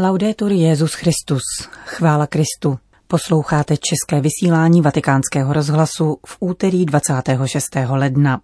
Laudetur Jezus Christus, chvála Kristu. Posloucháte české vysílání Vatikánského rozhlasu v úterý 26. ledna.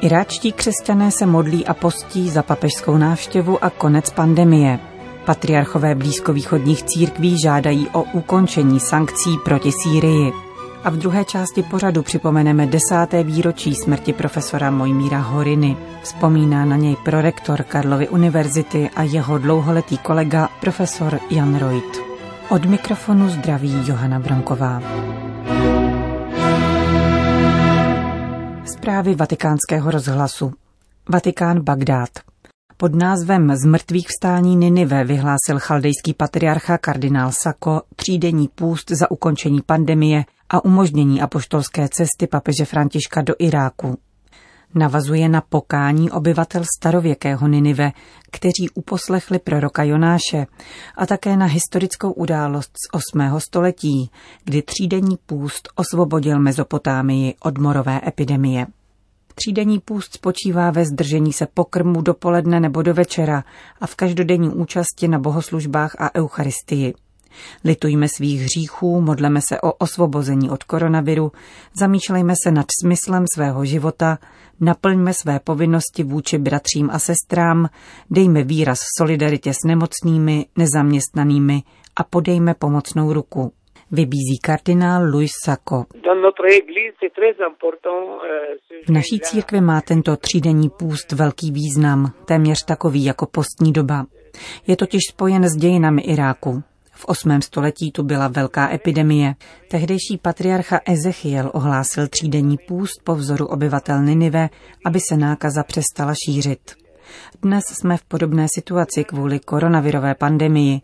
Iráčtí křesťané se modlí a postí za papežskou návštěvu a konec pandemie. Patriarchové blízkovýchodních církví žádají o ukončení sankcí proti Sýrii. A v druhé části pořadu připomeneme desáté výročí smrti profesora Mojmíra Horiny. Vzpomíná na něj prorektor Karlovy univerzity a jeho dlouholetý kolega profesor Jan Reut. Od mikrofonu zdraví Johana Bronková. Zprávy vatikánského rozhlasu. Vatikán Bagdád. Pod názvem Z mrtvých vstání Ninive vyhlásil chaldejský patriarcha kardinál Sako třídenní půst za ukončení pandemie a umožnění apoštolské cesty papeže Františka do Iráku. Navazuje na pokání obyvatel starověkého Ninive, kteří uposlechli proroka Jonáše, a také na historickou událost z 8. století, kdy třídenní půst osvobodil Mezopotámii od morové epidemie. Třídenní půst spočívá ve zdržení se pokrmu dopoledne nebo do večera a v každodenní účasti na bohoslužbách a eucharistii. Litujme svých hříchů, modleme se o osvobození od koronaviru, zamýšlejme se nad smyslem svého života, naplňme své povinnosti vůči bratřím a sestrám, dejme výraz solidaritě s nemocnými, nezaměstnanými a podejme pomocnou ruku. Vybízí kardinál Luis Sacco. V naší církvi má tento třídenní půst velký význam, téměř takový jako postní doba. Je totiž spojen s dějinami Iráku. V 8. století tu byla velká epidemie. Tehdejší patriarcha Ezechiel ohlásil třídenní půst po vzoru obyvatel Ninive, aby se nákaza přestala šířit. Dnes jsme v podobné situaci kvůli koronavirové pandemii.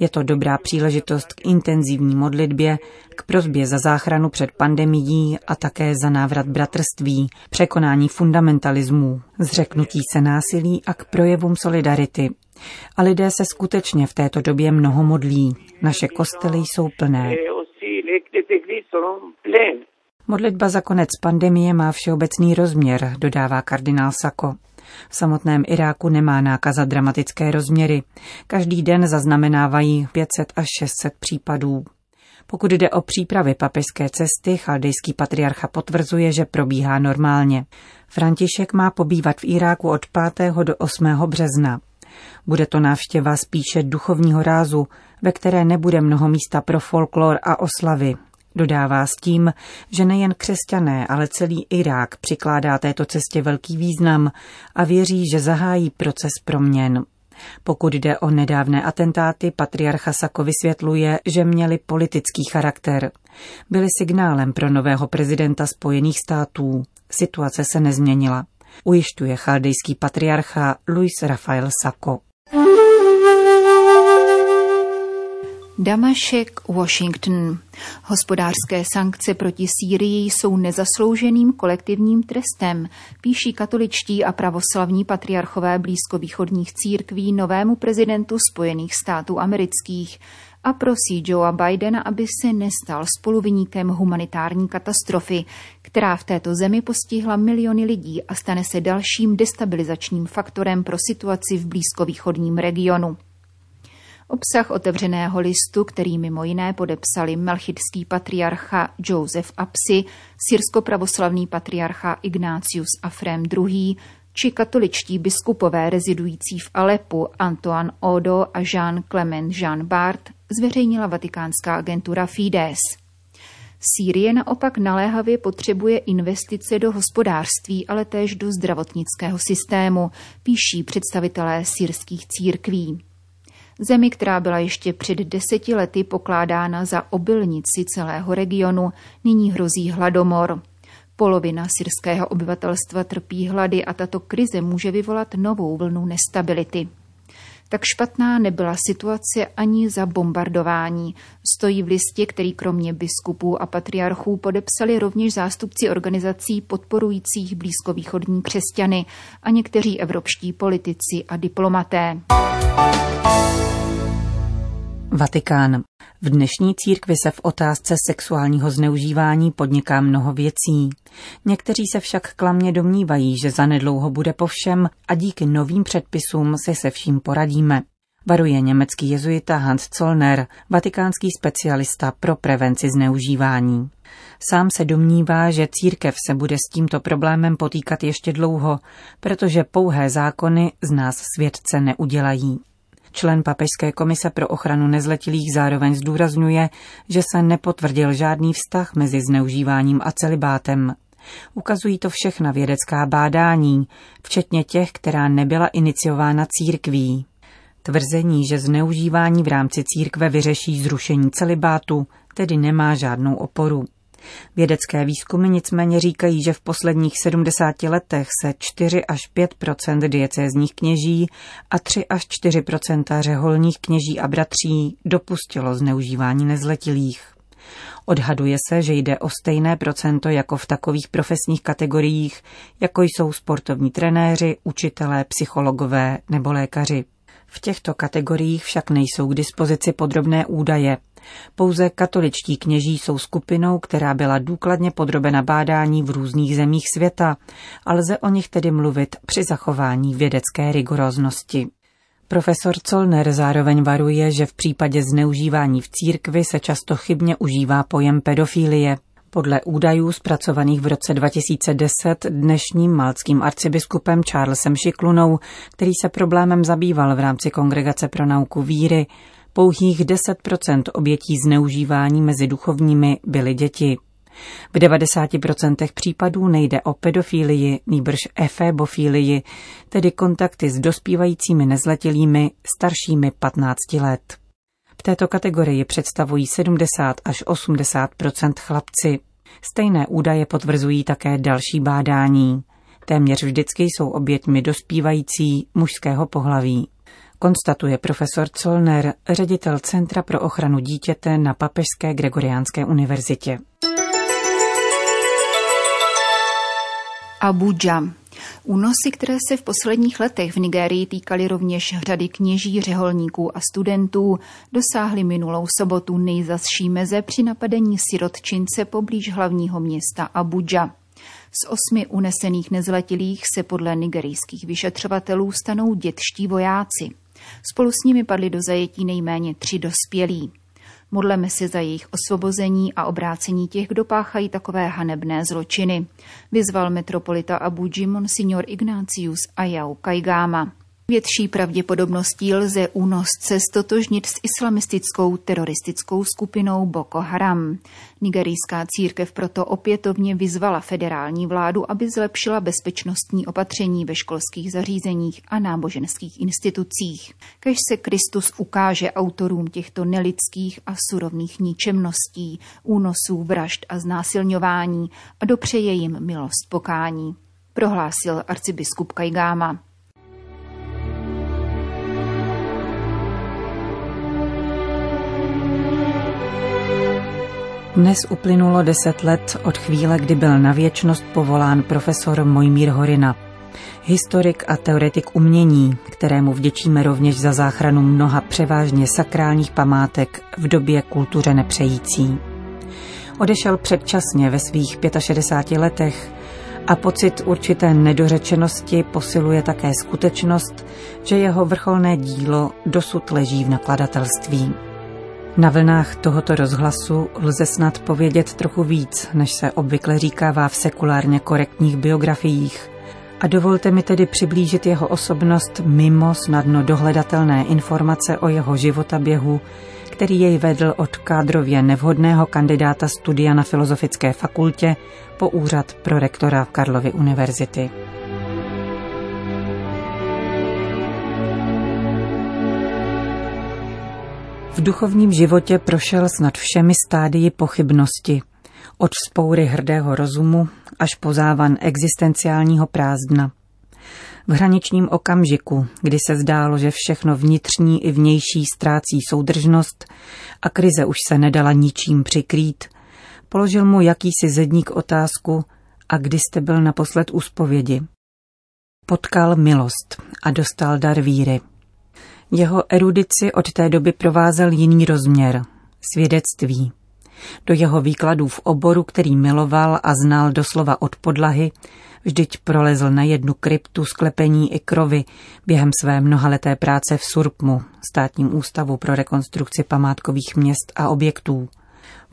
Je to dobrá příležitost k intenzivní modlitbě, k prozbě za záchranu před pandemií a také za návrat bratrství, překonání fundamentalismů, zřeknutí se násilí a k projevům solidarity. A lidé se skutečně v této době mnoho modlí. Naše kostely jsou plné. Modlitba za konec pandemie má všeobecný rozměr, dodává kardinál Sako. V samotném Iráku nemá nákaza dramatické rozměry. Každý den zaznamenávají 500 až 600 případů. Pokud jde o přípravy papežské cesty, chaldejský patriarcha potvrzuje, že probíhá normálně. František má pobývat v Iráku od 5. do 8. března. Bude to návštěva spíše duchovního rázu, ve které nebude mnoho místa pro folklor a oslavy, Dodává s tím, že nejen křesťané, ale celý Irák přikládá této cestě velký význam a věří, že zahájí proces proměn. Pokud jde o nedávné atentáty, patriarcha Sako vysvětluje, že měli politický charakter. Byly signálem pro nového prezidenta Spojených států. Situace se nezměnila. Ujišťuje chaldejský patriarcha Luis Rafael Sako. Damašek, Washington. Hospodářské sankce proti Sýrii jsou nezaslouženým kolektivním trestem, píší katoličtí a pravoslavní patriarchové blízkovýchodních církví novému prezidentu Spojených států amerických a prosí Joea Bidena, aby se nestal spoluviníkem humanitární katastrofy, která v této zemi postihla miliony lidí a stane se dalším destabilizačním faktorem pro situaci v blízkovýchodním regionu. Obsah otevřeného listu, který mimo jiné podepsali melchidský patriarcha Josef Apsi, syrsko-pravoslavný patriarcha Ignácius Afrem II., či katoličtí biskupové rezidující v Alepu Antoine Odo a Jean Clement Jean Bart, zveřejnila vatikánská agentura Fides. Sýrie naopak naléhavě potřebuje investice do hospodářství, ale též do zdravotnického systému, píší představitelé syrských církví. Zemi, která byla ještě před deseti lety pokládána za obilnici celého regionu, nyní hrozí hladomor. Polovina syrského obyvatelstva trpí hlady a tato krize může vyvolat novou vlnu nestability. Tak špatná nebyla situace ani za bombardování. Stojí v listě, který kromě biskupů a patriarchů podepsali rovněž zástupci organizací podporujících blízkovýchodní křesťany a někteří evropští politici a diplomaté. Vatikán. V dnešní církvi se v otázce sexuálního zneužívání podniká mnoho věcí. Někteří se však klamně domnívají, že zanedlouho bude po všem a díky novým předpisům si se vším poradíme. Varuje německý jezuita Hans Zollner, vatikánský specialista pro prevenci zneužívání. Sám se domnívá, že církev se bude s tímto problémem potýkat ještě dlouho, protože pouhé zákony z nás světce neudělají. Člen Papežské komise pro ochranu nezletilých zároveň zdůrazňuje, že se nepotvrdil žádný vztah mezi zneužíváním a celibátem. Ukazují to všechna vědecká bádání, včetně těch, která nebyla iniciována církví. Tvrzení, že zneužívání v rámci církve vyřeší zrušení celibátu, tedy nemá žádnou oporu. Vědecké výzkumy nicméně říkají, že v posledních 70 letech se 4 až 5 diecézních kněží a 3 až 4% řeholních kněží a bratří dopustilo zneužívání nezletilých. Odhaduje se, že jde o stejné procento jako v takových profesních kategoriích, jako jsou sportovní trenéři, učitelé, psychologové nebo lékaři. V těchto kategoriích však nejsou k dispozici podrobné údaje. Pouze katoličtí kněží jsou skupinou, která byla důkladně podrobena bádání v různých zemích světa a lze o nich tedy mluvit při zachování vědecké rigoroznosti. Profesor Zollner zároveň varuje, že v případě zneužívání v církvi se často chybně užívá pojem pedofilie. Podle údajů zpracovaných v roce 2010 dnešním malckým arcibiskupem Charlesem Šiklunou, který se problémem zabýval v rámci Kongregace pro nauku víry, pouhých 10% obětí zneužívání mezi duchovními byly děti. V 90% případů nejde o pedofílii, nýbrž efébofílii, tedy kontakty s dospívajícími nezletilými staršími 15 let. V této kategorii představují 70 až 80 chlapci. Stejné údaje potvrzují také další bádání. Téměř vždycky jsou oběťmi dospívající mužského pohlaví. Konstatuje profesor Zollner, ředitel Centra pro ochranu dítěte na Papežské Gregoriánské univerzitě. Abuja. Únosy, které se v posledních letech v Nigérii týkaly rovněž řady kněží, řeholníků a studentů, dosáhly minulou sobotu nejzasší meze při napadení sirotčince poblíž hlavního města Abuja. Z osmi unesených nezletilých se podle nigerijských vyšetřovatelů stanou dětští vojáci. Spolu s nimi padli do zajetí nejméně tři dospělí. Modleme se za jejich osvobození a obrácení těch, kdo páchají takové hanebné zločiny, vyzval metropolita Abuji Monsignor Ignácius Ayau Kaigama. Větší pravděpodobností lze únosce stotožnit s islamistickou teroristickou skupinou Boko Haram. Nigerijská církev proto opětovně vyzvala federální vládu, aby zlepšila bezpečnostní opatření ve školských zařízeních a náboženských institucích. Kež se Kristus ukáže autorům těchto nelidských a surovných ničemností, únosů, vražd a znásilňování a dopřeje jim milost pokání prohlásil arcibiskup Kajgáma. Dnes uplynulo deset let od chvíle, kdy byl na věčnost povolán profesor Mojmír Horina. Historik a teoretik umění, kterému vděčíme rovněž za záchranu mnoha převážně sakrálních památek v době kultuře nepřející. Odešel předčasně ve svých 65 letech a pocit určité nedořečenosti posiluje také skutečnost, že jeho vrcholné dílo dosud leží v nakladatelství. Na vlnách tohoto rozhlasu lze snad povědět trochu víc, než se obvykle říkává v sekulárně korektních biografiích. A dovolte mi tedy přiblížit jeho osobnost mimo snadno dohledatelné informace o jeho životaběhu, který jej vedl od kádrově nevhodného kandidáta studia na Filozofické fakultě po úřad pro rektora v Karlovy univerzity. V duchovním životě prošel snad všemi stádii pochybnosti, od spoury hrdého rozumu až po závan existenciálního prázdna. V hraničním okamžiku, kdy se zdálo, že všechno vnitřní i vnější ztrácí soudržnost a krize už se nedala ničím přikrýt, položil mu jakýsi zedník otázku a kdy jste byl naposled u zpovědi. Potkal milost a dostal dar víry. Jeho erudici od té doby provázel jiný rozměr, svědectví. Do jeho výkladů v oboru, který miloval a znal doslova od podlahy, vždyť prolezl na jednu kryptu sklepení i krovy během své mnohaleté práce v Surpmu, státním ústavu pro rekonstrukci památkových měst a objektů.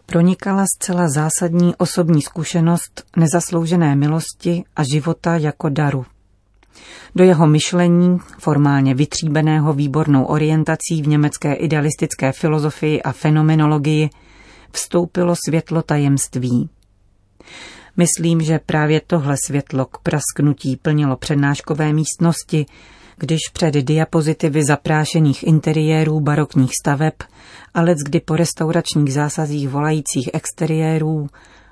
Pronikala zcela zásadní osobní zkušenost nezasloužené milosti a života jako daru. Do jeho myšlení, formálně vytříbeného výbornou orientací v německé idealistické filozofii a fenomenologii, vstoupilo světlo tajemství. Myslím, že právě tohle světlo k prasknutí plnilo přednáškové místnosti, když před diapozitivy zaprášených interiérů barokních staveb a kdy po restauračních zásazích volajících exteriérů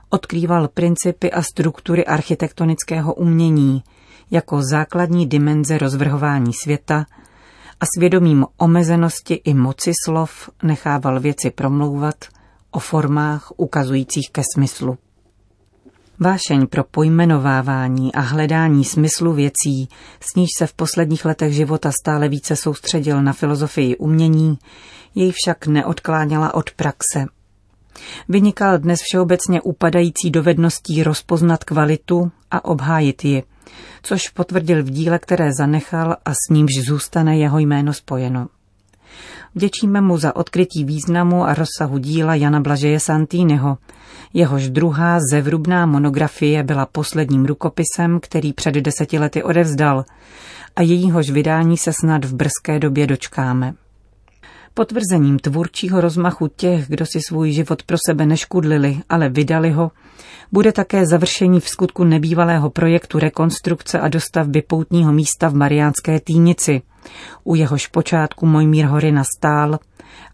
odkrýval principy a struktury architektonického umění jako základní dimenze rozvrhování světa a svědomím omezenosti i moci slov nechával věci promlouvat o formách ukazujících ke smyslu. Vášeň pro pojmenovávání a hledání smyslu věcí, s níž se v posledních letech života stále více soustředil na filozofii umění, jej však neodkláněla od praxe. Vynikal dnes všeobecně upadající dovedností rozpoznat kvalitu a obhájit ji, což potvrdil v díle, které zanechal a s nímž zůstane jeho jméno spojeno. Vděčíme mu za odkrytí významu a rozsahu díla Jana Blažeje Santýnyho, jehož druhá zevrubná monografie byla posledním rukopisem, který před deseti lety odevzdal a jejíhož vydání se snad v brzké době dočkáme. Potvrzením tvůrčího rozmachu těch, kdo si svůj život pro sebe neškudlili, ale vydali ho, bude také završení v skutku nebývalého projektu rekonstrukce a dostavby poutního místa v Mariánské týnici, u jehož počátku Mojmír Hory nastál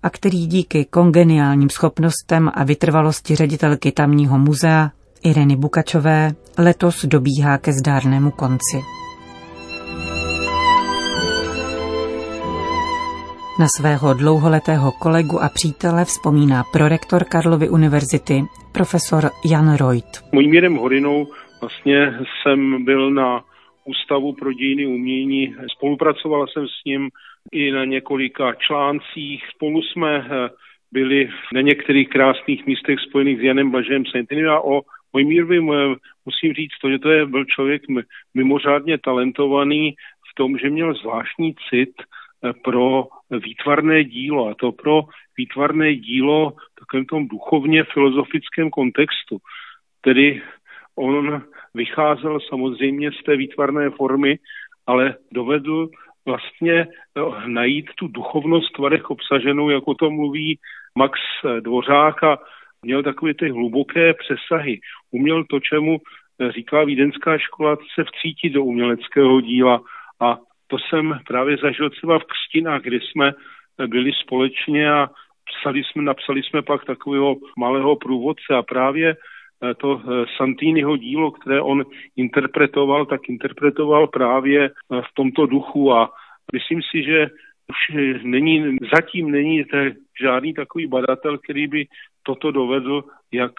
a který díky kongeniálním schopnostem a vytrvalosti ředitelky tamního muzea Ireny Bukačové letos dobíhá ke zdárnému konci. Na svého dlouholetého kolegu a přítele vzpomíná prorektor Karlovy univerzity, profesor Jan Reut. Mojmírem Horinou vlastně jsem byl na Ústavu pro dějiny umění. Spolupracoval jsem s ním i na několika článcích. Spolu jsme eh, byli na některých krásných místech spojených s Janem Blažem Sentinem a o Mojmírovi musím říct to, že to je, byl člověk mimořádně talentovaný v tom, že měl zvláštní cit eh, pro výtvarné dílo a to pro výtvarné dílo v takovém tom duchovně filozofickém kontextu. Tedy on vycházel samozřejmě z té výtvarné formy, ale dovedl vlastně no, najít tu duchovnost v tvarech obsaženou, jako to mluví Max Dvořák a měl takové ty hluboké přesahy. Uměl to, čemu říká vídenská škola, se vcítit do uměleckého díla a to jsem právě zažil třeba v Krstinách, kdy jsme byli společně a psali jsme, napsali jsme pak takového malého průvodce a právě Eh, to eh, Santiniho dílo, které on interpretoval, tak interpretoval právě eh, v tomto duchu a myslím si, že už není, zatím není žádný takový badatel, který by toto dovedl, jak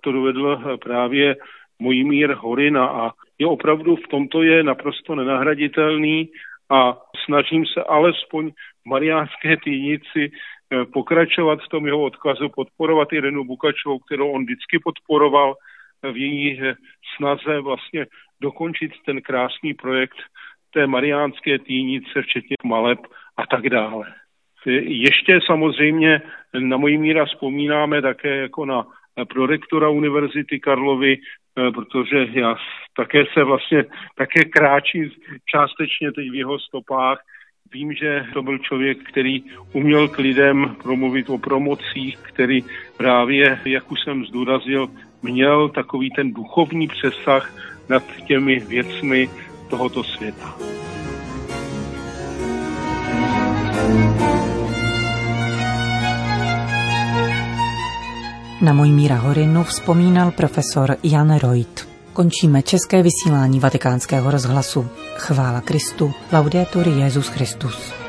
to dovedl právě Mojmír Horina a je opravdu v tomto je naprosto nenahraditelný a snažím se alespoň v Mariánské týnici Eh, pokračovat v tom jeho odkazu, podporovat Irenu Bukačovou, kterou on vždycky podporoval eh, v její eh, snaze vlastně dokončit ten krásný projekt té mariánské týnice, včetně maleb a tak dále. Ještě samozřejmě na mojí míra vzpomínáme také jako na prorektora Univerzity Karlovy, protože já také se vlastně také kráčím částečně teď v jeho stopách, Vím, že to byl člověk, který uměl k lidem promluvit o promocích, který právě, jak už jsem zdůraznil, měl takový ten duchovní přesah nad těmi věcmi tohoto světa. Na Mojmíra Horinu vzpomínal profesor Jan Reut. Končíme české vysílání vatikánského rozhlasu. Chvála Kristu. Laudetur Jezus Christus.